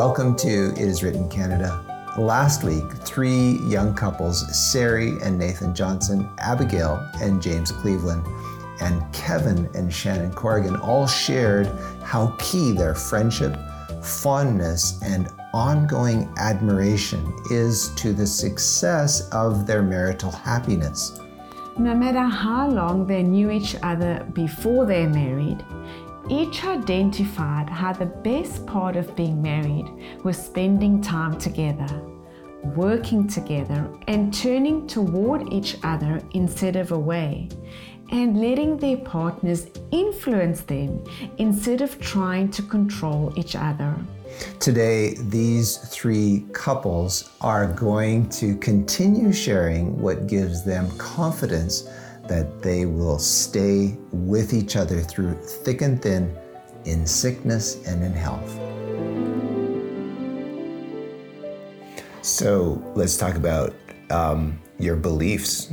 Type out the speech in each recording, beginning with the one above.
Welcome to It Is Written Canada. Last week, three young couples, Sari and Nathan Johnson, Abigail and James Cleveland, and Kevin and Shannon Corrigan all shared how key their friendship, fondness, and ongoing admiration is to the success of their marital happiness. No matter how long they knew each other before they married, each identified how the best part of being married was spending time together, working together, and turning toward each other instead of away, and letting their partners influence them instead of trying to control each other. Today, these three couples are going to continue sharing what gives them confidence that they will stay with each other through thick and thin, in sickness and in health. So let's talk about um, your beliefs.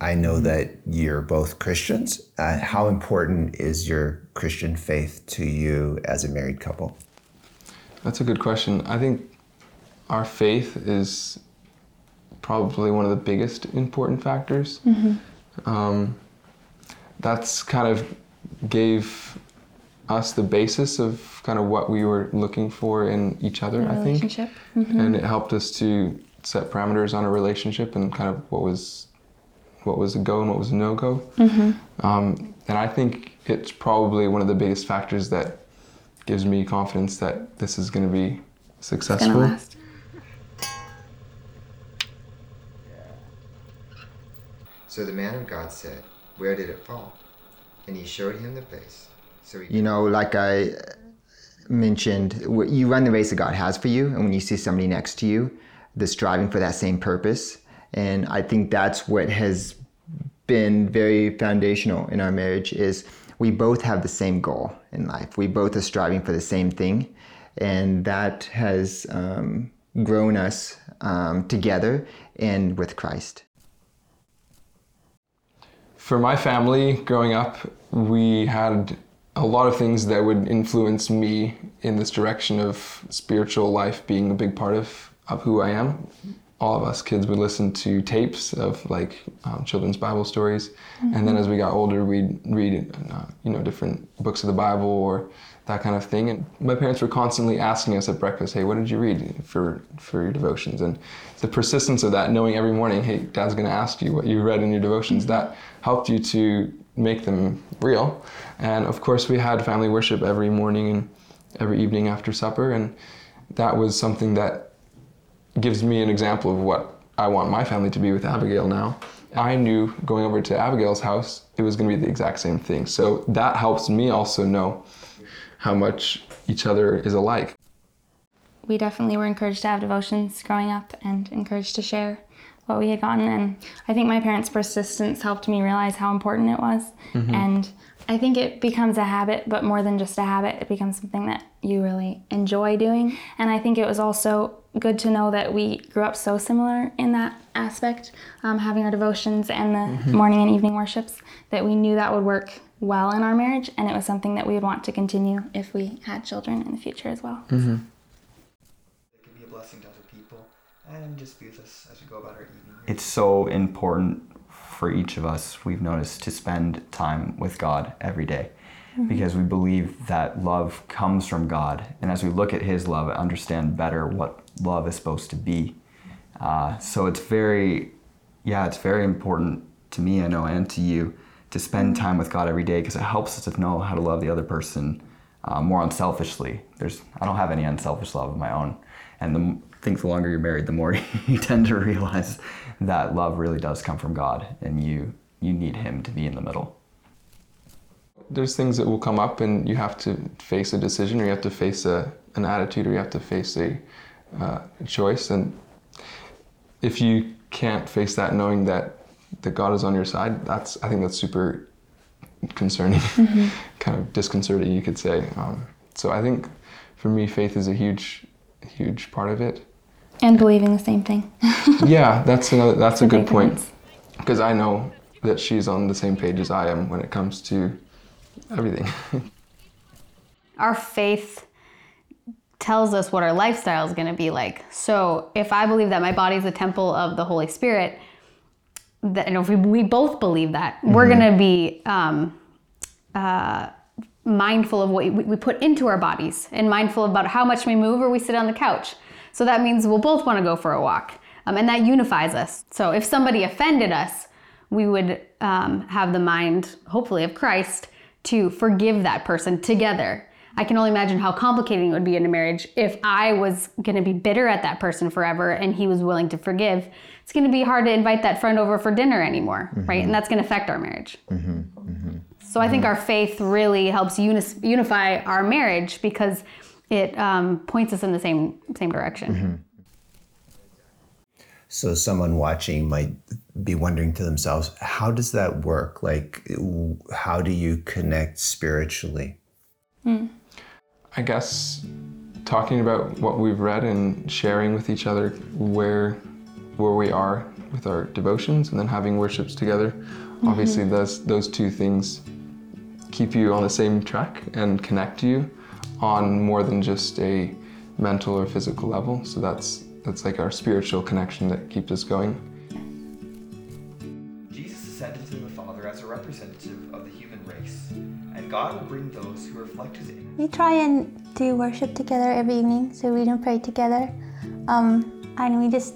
I know that you're both Christians. Uh, how important is your Christian faith to you as a married couple? That's a good question. I think our faith is probably one of the biggest important factors. Um, that's kind of gave us the basis of kind of what we were looking for in each other, I think. relationship. And it helped us to set parameters on a relationship and kind of what was what was a go and what was a no go. Um, and I think it's probably one of the biggest factors that gives me confidence that this is going to be successful. So the man of God said, Where did it fall? And he showed him the place. So You know, like I mentioned, you run the race that God has for you, and when you see somebody next to you that's striving for that same purpose, and I think that's what has been very foundational in our marriage is we both have the same goal in life. We both are striving for the same thing, and that has um, grown us um, together and with Christ. For my family growing up, we had a lot of things that would influence me in this direction of spiritual life being a big part of, of who I am. All of us kids would listen to tapes of like um, children's Bible stories, and then as we got older, we'd read uh, you know different books of the Bible or that kind of thing. And my parents were constantly asking us at breakfast, "Hey, what did you read for for your devotions?" And the persistence of that, knowing every morning, "Hey, Dad's going to ask you what you read in your devotions," that mm-hmm. helped you to make them real. And of course, we had family worship every morning and every evening after supper, and that was something that gives me an example of what I want my family to be with Abigail now. I knew going over to Abigail's house, it was going to be the exact same thing. So that helps me also know how much each other is alike. We definitely were encouraged to have devotions growing up and encouraged to share what we had gotten. And I think my parents' persistence helped me realize how important it was. And I think it becomes a habit, but more than just a habit, it becomes something that you really enjoy doing. And I think it was also good to know that we grew up so similar in that aspect, um, having our devotions and the morning and evening worships, that we knew that would work well in our marriage. And it was something that we would want to continue if we had children in the future as well. It can be a blessing to other people and just be with us as we go about our evening. it's so important for each of us we've noticed to spend time with god every day because we believe that love comes from god and as we look at his love understand better what love is supposed to be uh, so it's very yeah it's very important to me i know and to you to spend time with god every day because it helps us to know how to love the other person uh, more unselfishly there's i don't have any unselfish love of my own and the, I think the longer you're married, the more you tend to realize that love really does come from God, and you you need Him to be in the middle. There's things that will come up, and you have to face a decision, or you have to face a, an attitude, or you have to face a, uh, a choice. And if you can't face that, knowing that that God is on your side, that's I think that's super concerning, kind of disconcerting, you could say. Um, so I think for me, faith is a huge, huge part of it. And believing the same thing. Yeah, that's another. That's a The good point point because I know that she's on the same page as I am when it comes to everything. Our faith tells us what our lifestyle is going to be like. So if I believe that my body is a temple of the Holy Spirit, that, and if we, we both believe that, we're going to be um, uh, mindful of what we, we put into our bodies and mindful about how much we move or we sit on the couch. So that means we'll both want to go for a walk. Um, and that unifies us. So if somebody offended us, we would um, have the mind, hopefully, of Christ to forgive that person together. I can only imagine how complicating it would be in a marriage if I was going to be bitter at that person forever and he was willing to forgive. It's going to be hard to invite that friend over for dinner anymore, mm-hmm. right? And that's going to affect our marriage. Mm-hmm. Mm-hmm. So I think our faith really helps unis- unify our marriage because it um, points us in the same same direction. So someone watching might be wondering to themselves, how does that work? Like, how do you connect spiritually? Hmm. I guess talking about what we've read and sharing with each other where where we are with our devotions and then having worships together. Obviously those those two things keep you on the same track and connect you on more than just a mental or physical level. So that's that's like our spiritual connection that keeps us going. Jesus ascended to the Father as a representative of the human race, and God will bring those who reflect his image. We try and do worship together every evening, so we don't pray together. Um, and we just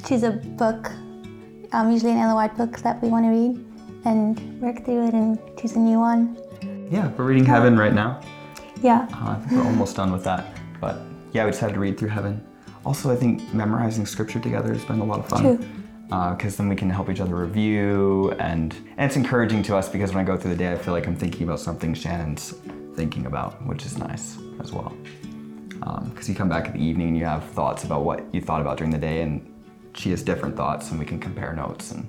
choose a book, um, usually an Ellen White book that we want to read, and work through it and choose a new one. Yeah, we're reading Heaven right now. Yeah. Uh, I think we're almost done with that. But yeah, we just had to read through Heaven. Also, I think memorizing scripture together has been a lot of fun. True. Because then we can help each other review, and, and it's encouraging to us because when I go through the day, I feel like I'm thinking about something Shannon's thinking about, which is nice as well. Because you come back in the evening and you have thoughts about what you thought about during the day, and she has different thoughts, and we can compare notes. And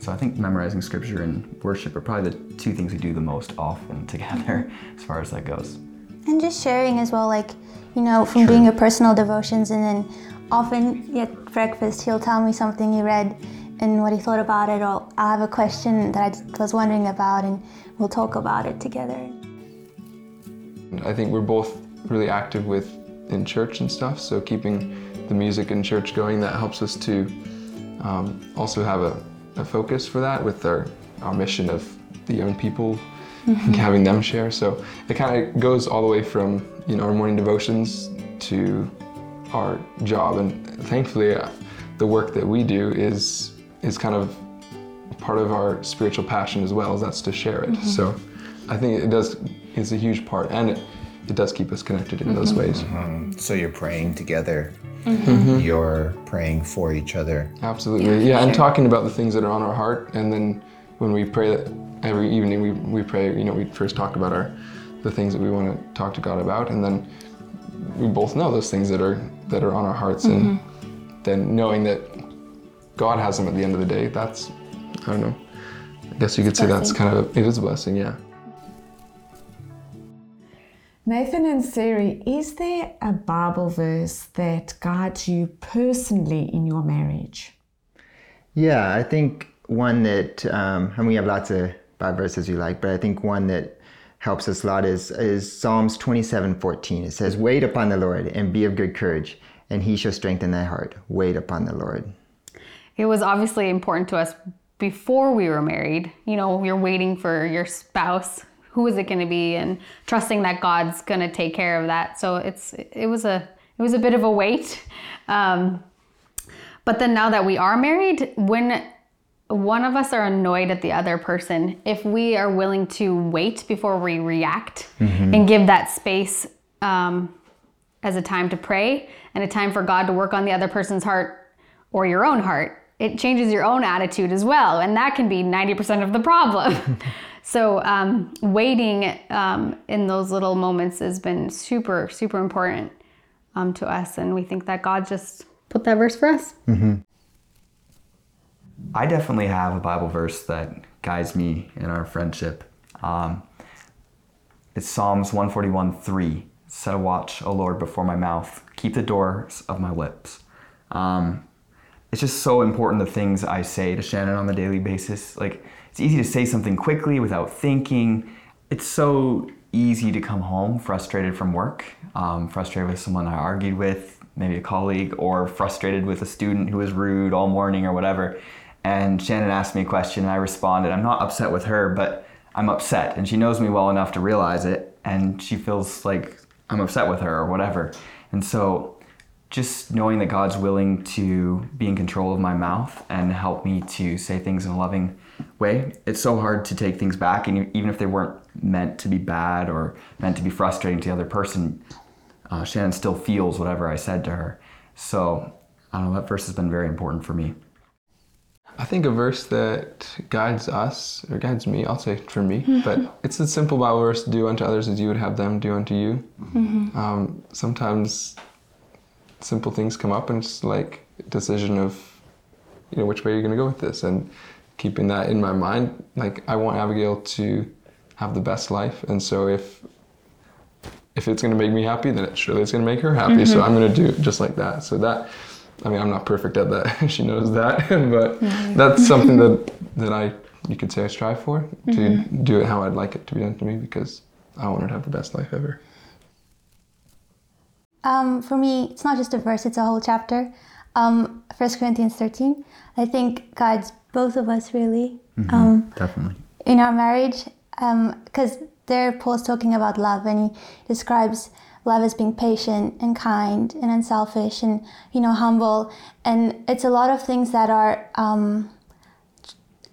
so I think memorizing scripture and worship are probably the two things we do the most often together, as far as that goes. And just sharing as well, like, you know, from doing your personal devotions, and then often at breakfast, he'll tell me something he read and what he thought about it, or I'll have a question that I was wondering about, and we'll talk about it together. I think we're both really active with in church and stuff, so keeping the music in church going that helps us to um, also have a, a focus for that with our, our mission of the young people, having them share. So it kind of goes all the way from you know our morning devotions to our job, and thankfully uh, the work that we do is is kind of part of our spiritual passion as well, as that's to share it. So I think it does is a huge part, and it, it does keep us connected in those ways. So you're praying together. Mm-hmm. You're praying for each other. Absolutely, yeah, and talking about the things that are on our heart, and then when we pray that every evening we, we pray, you know, we first talk about our the things that we want to talk to God about, and then we both know those things that are that are on our hearts, and mm-hmm. then knowing that God has them at the end of the day, that's I don't know. I guess you could say that's kind of it is a blessing, yeah. Nathan and Siri, is there a Bible verse that guides you personally in your marriage? Yeah, I think one that, um, and we have lots of Bible verses you like, but I think one that helps us a lot is, is Psalms 27 14. It says, Wait upon the Lord and be of good courage, and he shall strengthen thy heart. Wait upon the Lord. It was obviously important to us before we were married. You know, you're waiting for your spouse. Who is it going to be? And trusting that God's going to take care of that. So it's it was a it was a bit of a wait. Um, but then now that we are married, when one of us are annoyed at the other person, if we are willing to wait before we react and give that space um, as a time to pray and a time for God to work on the other person's heart or your own heart, it changes your own attitude as well. And that can be 90% of the problem. so, um, waiting um, in those little moments has been super, super important um, to us. And we think that God just put that verse for us. I definitely have a Bible verse that guides me in our friendship. Um, it's Psalms 141 3. Set a watch, O Lord, before my mouth. Keep the doors of my lips. Um, it's just so important the things I say to Shannon on a daily basis. Like, it's easy to say something quickly without thinking. It's so easy to come home frustrated from work, um, frustrated with someone I argued with, maybe a colleague, or frustrated with a student who was rude all morning or whatever. And Shannon asked me a question, and I responded. I'm not upset with her, but I'm upset, and she knows me well enough to realize it, and she feels like I'm upset with her or whatever. And so, just knowing that God's willing to be in control of my mouth and help me to say things in a loving way, it's so hard to take things back, and even if they weren't meant to be bad or meant to be frustrating to the other person, uh, Shannon still feels whatever I said to her. So, I don't know, that verse has been very important for me. I think a verse that guides us, or guides me, I'll say for me, but it's a simple Bible verse do unto others as you would have them do unto you. Um, sometimes simple things come up and it's like a decision of, you know, which way you're going to go with this. And keeping that in my mind, like I want Abigail to have the best life. And so if if it's going to make me happy, then it surely it's going to make her happy. So mm-hmm. I'm going to do it just like that. So that, I mean, I'm not perfect at that. she knows that, but mm-hmm. that's something that that I you could say I strive for to mm-hmm. do it how I'd like it to be done to me because I want her to have the best life ever. Um, for me, it's not just a verse, it's a whole chapter. Um, 1 Corinthians 13. I think guides both of us really um, Definitely. in our marriage because there Paul's talking about love and he describes love as being patient and kind and unselfish and you know humble and it's a lot of things that are um,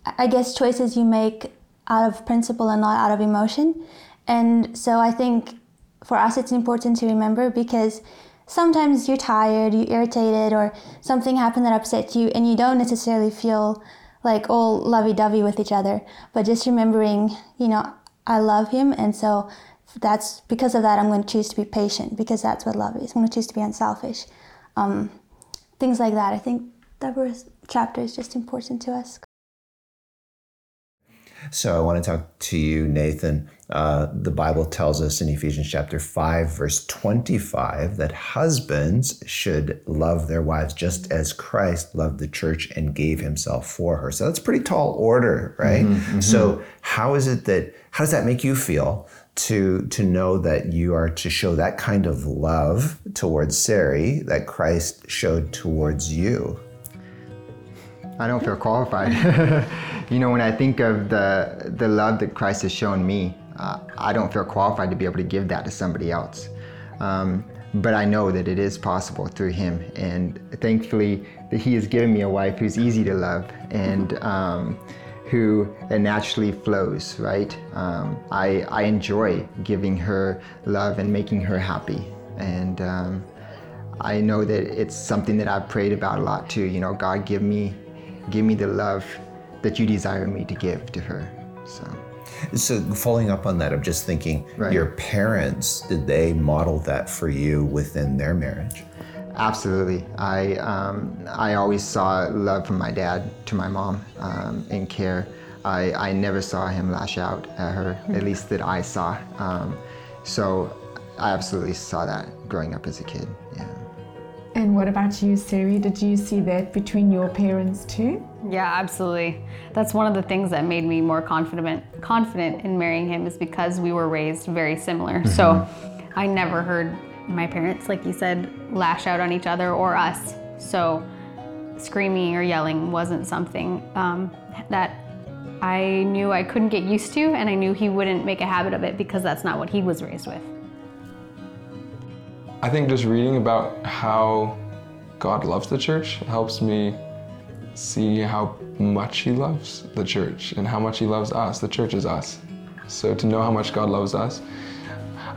I guess choices you make out of principle and not out of emotion and so I think for us it's important to remember because sometimes you're tired, you're irritated, or something happened that upset you, and you don't necessarily feel like all lovey dovey with each other. But just remembering, you know, I love him, and so that's because of that, I'm going to choose to be patient because that's what love is. I'm going to choose to be unselfish. Um, things like that. I think that chapter is just important to us. So I want to talk to you, Nathan. Uh, the Bible tells us in Ephesians chapter 5, verse 25, that husbands should love their wives just as Christ loved the church and gave himself for her. So that's pretty tall order, right? So how is it that, how does that make you feel to, to know that you are to show that kind of love towards Sari that Christ showed towards you? I don't feel qualified. you know, when I think of the the love that Christ has shown me, uh, I don't feel qualified to be able to give that to somebody else. Um, but I know that it is possible through Him, and thankfully that He has given me a wife who's easy to love and um, who it naturally flows. Right? Um, I I enjoy giving her love and making her happy, and um, I know that it's something that I've prayed about a lot too. You know, God, give me, give me the love that you desire me to give to her. So, So following up on that, I'm just thinking, Right. your parents, did they model that for you within their marriage? absolutely, I, um, I always saw love from my dad to my mom um, and care. I, I never saw him lash out at her, at least that I saw. Um, so, I absolutely saw that growing up as a kid. Yeah. And what about you, Sari? Did you see that between your parents too? Yeah, absolutely. That's one of the things that made me more confident confident in marrying him is because we were raised very similar. So I never heard my parents, like you said, lash out on each other or us. So screaming or yelling wasn't something um, that I knew I couldn't get used to, and I knew he wouldn't make a habit of it because that's not what he was raised with. I think just reading about how God loves the church helps me see how much He loves the church and how much He loves us. The church is us. So to know how much God loves us,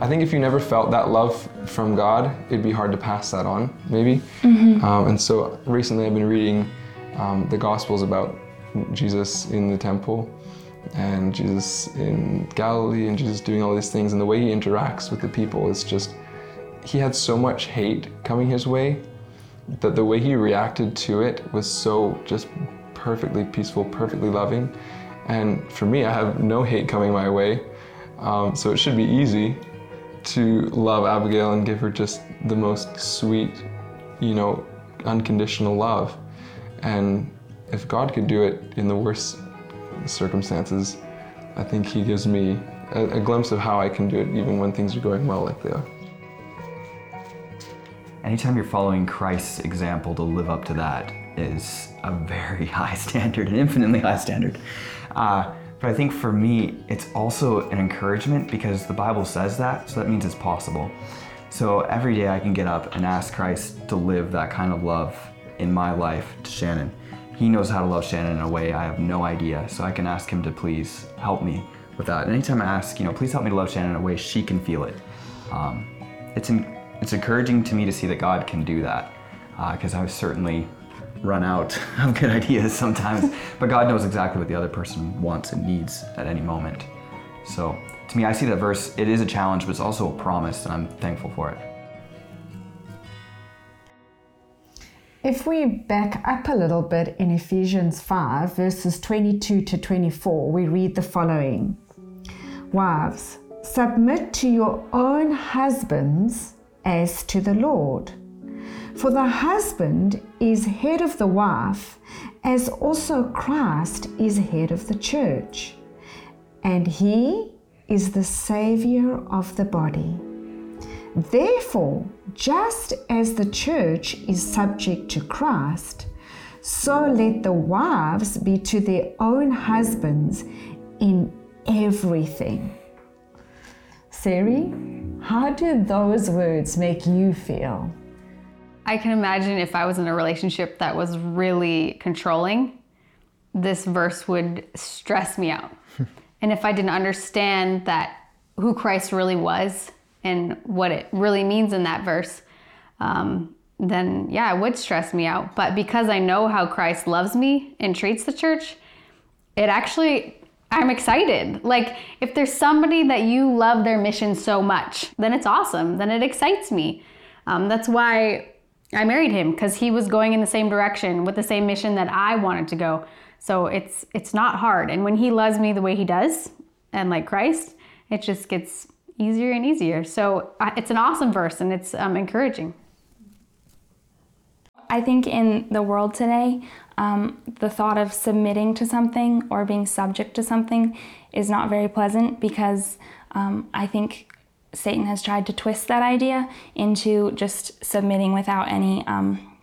I think if you never felt that love from God, it'd be hard to pass that on, maybe. Um, and so recently I've been reading um, the Gospels about Jesus in the temple and Jesus in Galilee and Jesus doing all these things and the way he interacts with the people is just he had so much hate coming his way that the way he reacted to it was so just perfectly peaceful, perfectly loving. And for me, I have no hate coming my way. Um, so it should be easy to love Abigail and give her just the most sweet, you know, unconditional love. And if God could do it in the worst circumstances, I think He gives me a, a glimpse of how I can do it even when things are going well like they are. Anytime you're following Christ's example to live up to that is a very high standard, an infinitely high standard. Uh, but I think for me, it's also an encouragement because the Bible says that, so that means it's possible. So every day I can get up and ask Christ to live that kind of love in my life to Shannon. He knows how to love Shannon in a way I have no idea, so I can ask him to please help me with that. And anytime I ask, you know, please help me to love Shannon in a way she can feel it, um, it's, in, it's encouraging to me to see that God can do that because uh, I've certainly run out of good ideas sometimes, but God knows exactly what the other person wants and needs at any moment. So to me, I see that verse, it is a challenge, but it's also a promise, and I'm thankful for it. If we back up a little bit in Ephesians 5, verses 22 to 24, we read the following Wives, submit to your own husbands as to the Lord. For the husband is head of the wife, as also Christ is head of the church, and he is the Savior of the body. Therefore, just as the church is subject to Christ, so let the wives be to their own husbands in everything. Sari, how do those words make you feel? I can imagine if I was in a relationship that was really controlling, this verse would stress me out. and if I didn't understand that who Christ really was and what it really means in that verse, um, then yeah, it would stress me out. But because I know how Christ loves me and treats the church, it actually, I'm excited. Like, if there's somebody that you love their mission so much, then it's awesome. Then it excites me. Um, that's why I married him because he was going in the same direction with the same mission that I wanted to go. So it's it's not hard. And when he loves me the way he does, and like Christ, it just gets easier and easier. So it's an awesome verse and it's um, encouraging. I think in the world today, um, the thought of submitting to something or being subject to something is not very pleasant because um, I think Satan has tried to twist that idea into just submitting without any um,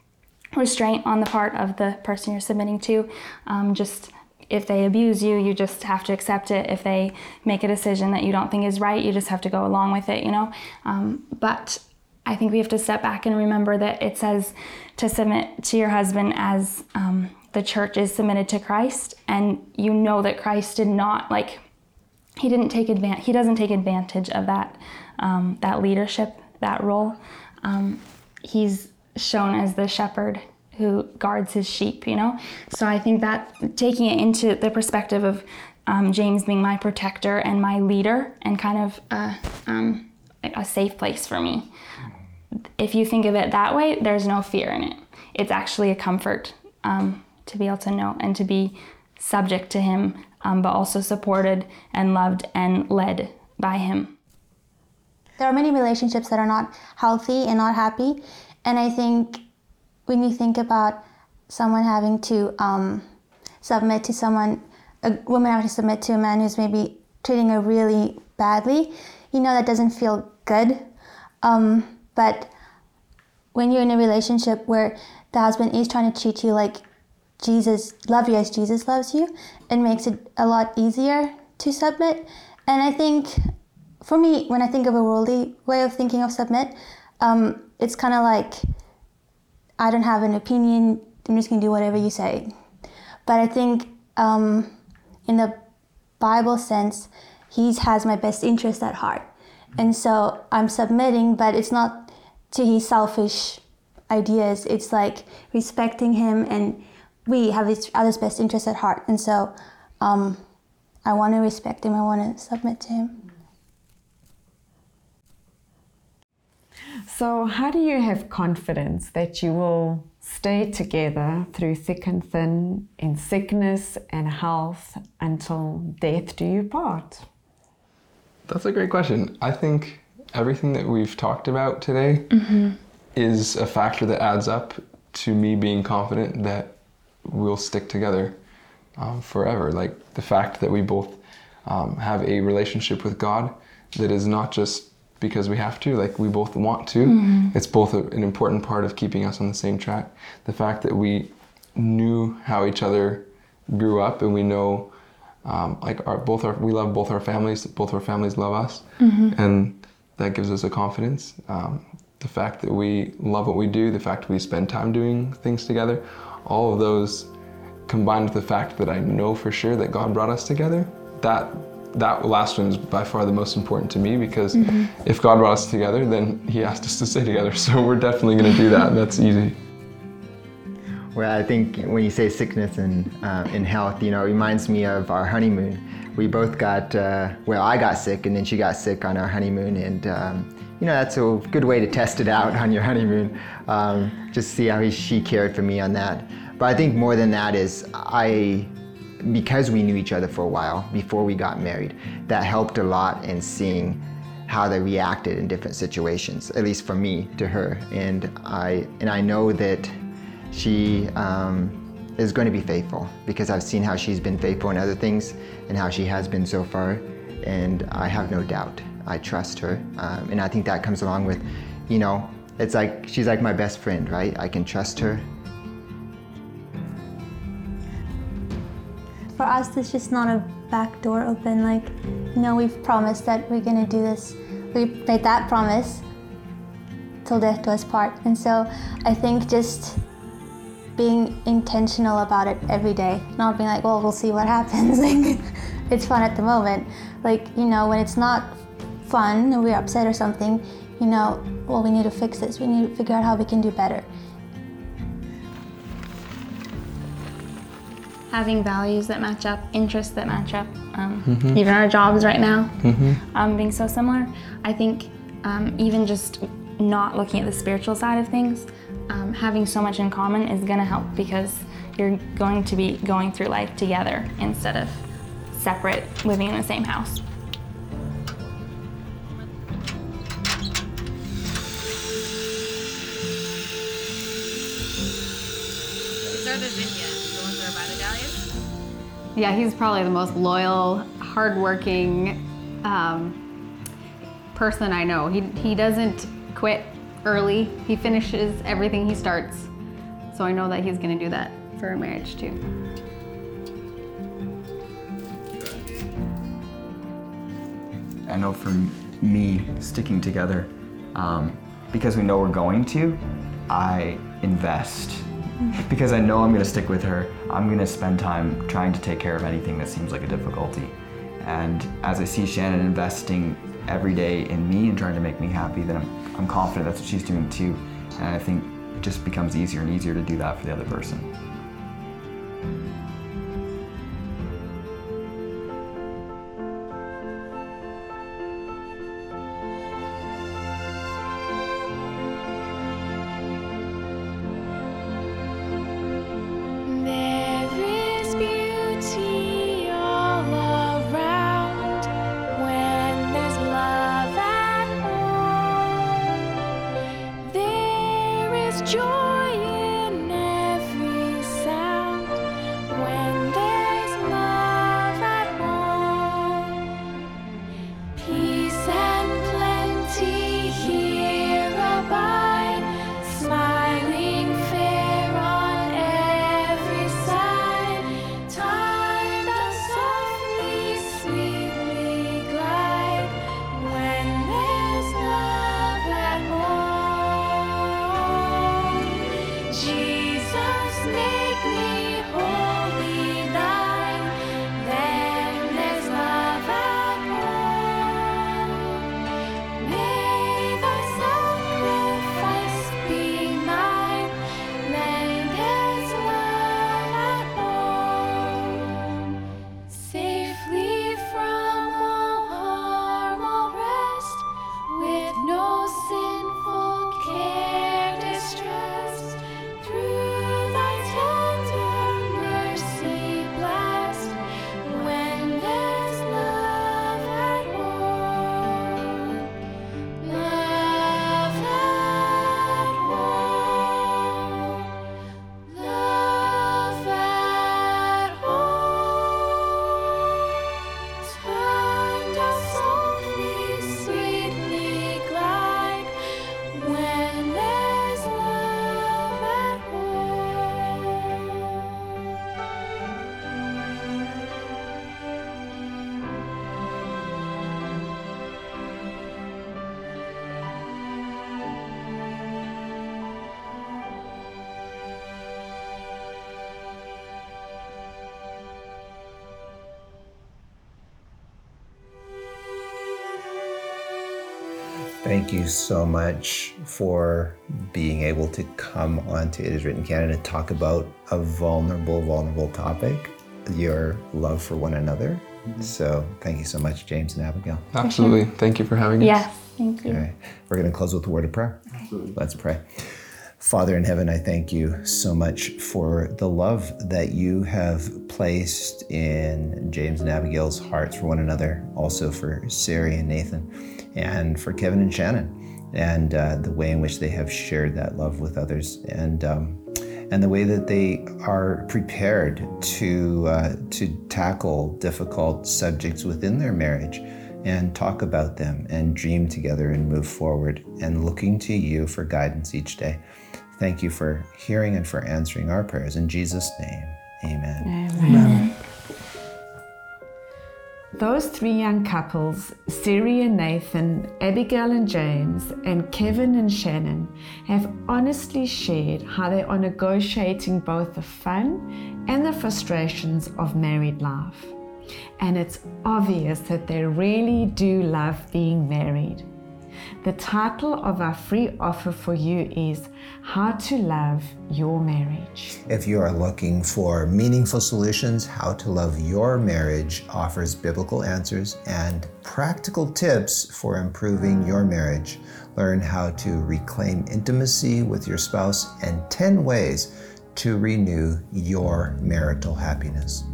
restraint on the part of the person you're submitting to. Um, just if they abuse you, you just have to accept it. If they make a decision that you don't think is right, you just have to go along with it, you know? Um, but I think we have to step back and remember that it says to submit to your husband as um, the church is submitted to Christ, and you know that Christ did not like he didn't take advantage. He doesn't take advantage of that um, that leadership, that role. Um, he's shown as the shepherd who guards his sheep. You know, so I think that taking it into the perspective of um, James being my protector and my leader, and kind of a, um, a safe place for me. If you think of it that way, there's no fear in it. It's actually a comfort um, to be able to know and to be subject to him um, but also supported and loved and led by Him. There are many relationships that are not healthy and not happy. And I think when you think about someone having to um, submit to someone, a woman having to submit to a man who's maybe treating her really badly, you know that doesn't feel good. Um, but when you're in a relationship where the husband is trying to treat you like Jesus love you as Jesus loves you, it makes it a lot easier to submit. And I think for me, when I think of a worldly way of thinking of submit, um, it's kind of like I don't have an opinion. I'm just gonna do whatever you say. But I think um, in the Bible sense, He has my best interest at heart, and so I'm submitting. But it's not to His selfish ideas. It's like respecting Him and we have each other's best interests at heart. And so um, I want to respect him, I want to submit to him. So, how do you have confidence that you will stay together through thick and thin, in sickness and health, until death do you part? That's a great question. I think everything that we've talked about today mm-hmm. is a factor that adds up to me being confident that we'll stick together um, forever. Like the fact that we both um, have a relationship with God that is not just because we have to, like we both want to. It's both a, an important part of keeping us on the same track. The fact that we knew how each other grew up and we know um, like our both our we love both our families both our families love us and that gives us a confidence. Um, the fact that we love what we do the fact we spend time doing things together all of those combined with the fact that I know for sure that God brought us together that that last one is by far the most important to me because if God brought us together then he asked us to stay together. So we're definitely going to do that that's easy. Well, I think when you say sickness and, uh, and health, you know, it reminds me of our honeymoon. We both got, uh, well, I got sick and then she got sick on our honeymoon. And, um, you know, that's a good way to test it out on your honeymoon. Um, just see how he, she cared for me on that. But I think more than that is I, because we knew each other for a while before we got married, that helped a lot in seeing how they reacted in different situations, at least for me to her. And I, and I know that she um, is going to be faithful because I've seen how she's been faithful in other things and how she has been so far. And I have no doubt. I trust her. Um, and I think that comes along with, you know, it's like she's like my best friend, right? I can trust her. For us, it's just not a back door open. Like, you know, we've promised that we're gonna do this. We made that promise till death do us part. And so I think just being intentional about it every day, not being like, well, we'll see what happens. like, it's fun at the moment. Like, you know, when it's not fun and we're upset or something, you know, well, we need to fix this. We need to figure out how we can do better. having values that match up, interests that match up, um, even our jobs right now um, being so similar. I think um, even just not looking at the spiritual side of things, um, having so much in common is going to help because you're going to be going through life together instead of separate, living in the same house. Yeah, he's probably the most loyal, hardworking um, person I know. He, he doesn't quit early, he finishes everything he starts. So I know that he's going to do that for our marriage too. I know for me, sticking together, um, because we know we're going to, I invest. Because I know I'm going to stick with her, I'm going to spend time trying to take care of anything that seems like a difficulty. And as I see Shannon investing every day in me and trying to make me happy, then I'm, I'm confident that's what she's doing too. And I think it just becomes easier and easier to do that for the other person. Thank you so much for being able to come onto It Is Written Canada to talk about a vulnerable, vulnerable topic, your love for one another. Mm-hmm. So thank you so much, James and Abigail. Absolutely. Thank you for having us. Yes, thank you. Okay, we're going to close with a word of prayer. Absolutely. Let's pray. Father in heaven, I thank you so much for the love that you have placed in James and Abigail's hearts for one another, also for Sari and Nathan, and for Kevin and Shannon, and uh, the way in which they have shared that love with others, and um, and the way that they are prepared to uh, to tackle difficult subjects within their marriage and talk about them and dream together and move forward and looking to you for guidance each day. Thank you for hearing and for answering our prayers. In Jesus' name, amen. Those three young couples, Siri and Nathan, Abigail and James, and Kevin and Shannon, have honestly shared how they are negotiating both the fun and the frustrations of married life. And it's obvious that they really do love being married. The title of our free offer for you is How to Love Your Marriage. If you are looking for meaningful solutions, How to Love Your Marriage offers biblical answers and practical tips for improving your marriage. Learn how to reclaim intimacy with your spouse and 10 ways to renew your marital happiness.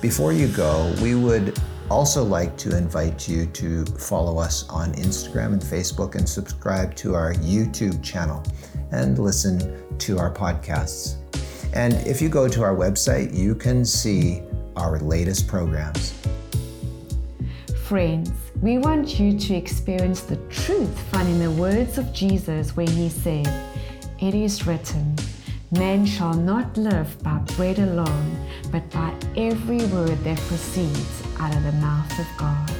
Before you go, we would also like to invite you to follow us on Instagram and Facebook and subscribe to our YouTube channel and listen to our podcasts. And if you go to our website, you can see our latest programs. Friends, we want you to experience the truth found in the words of Jesus when he said, It is written, Man shall not live by bread alone, but by every word that proceeds out of the mouth of God.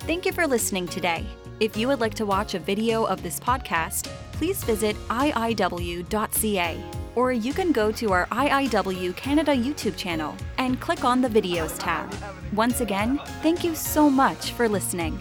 Thank you for listening today. If you would like to watch a video of this podcast, please visit iiw.ca or you can go to our IIW Canada YouTube channel and click on the Videos tab. Once again, thank you so much for listening.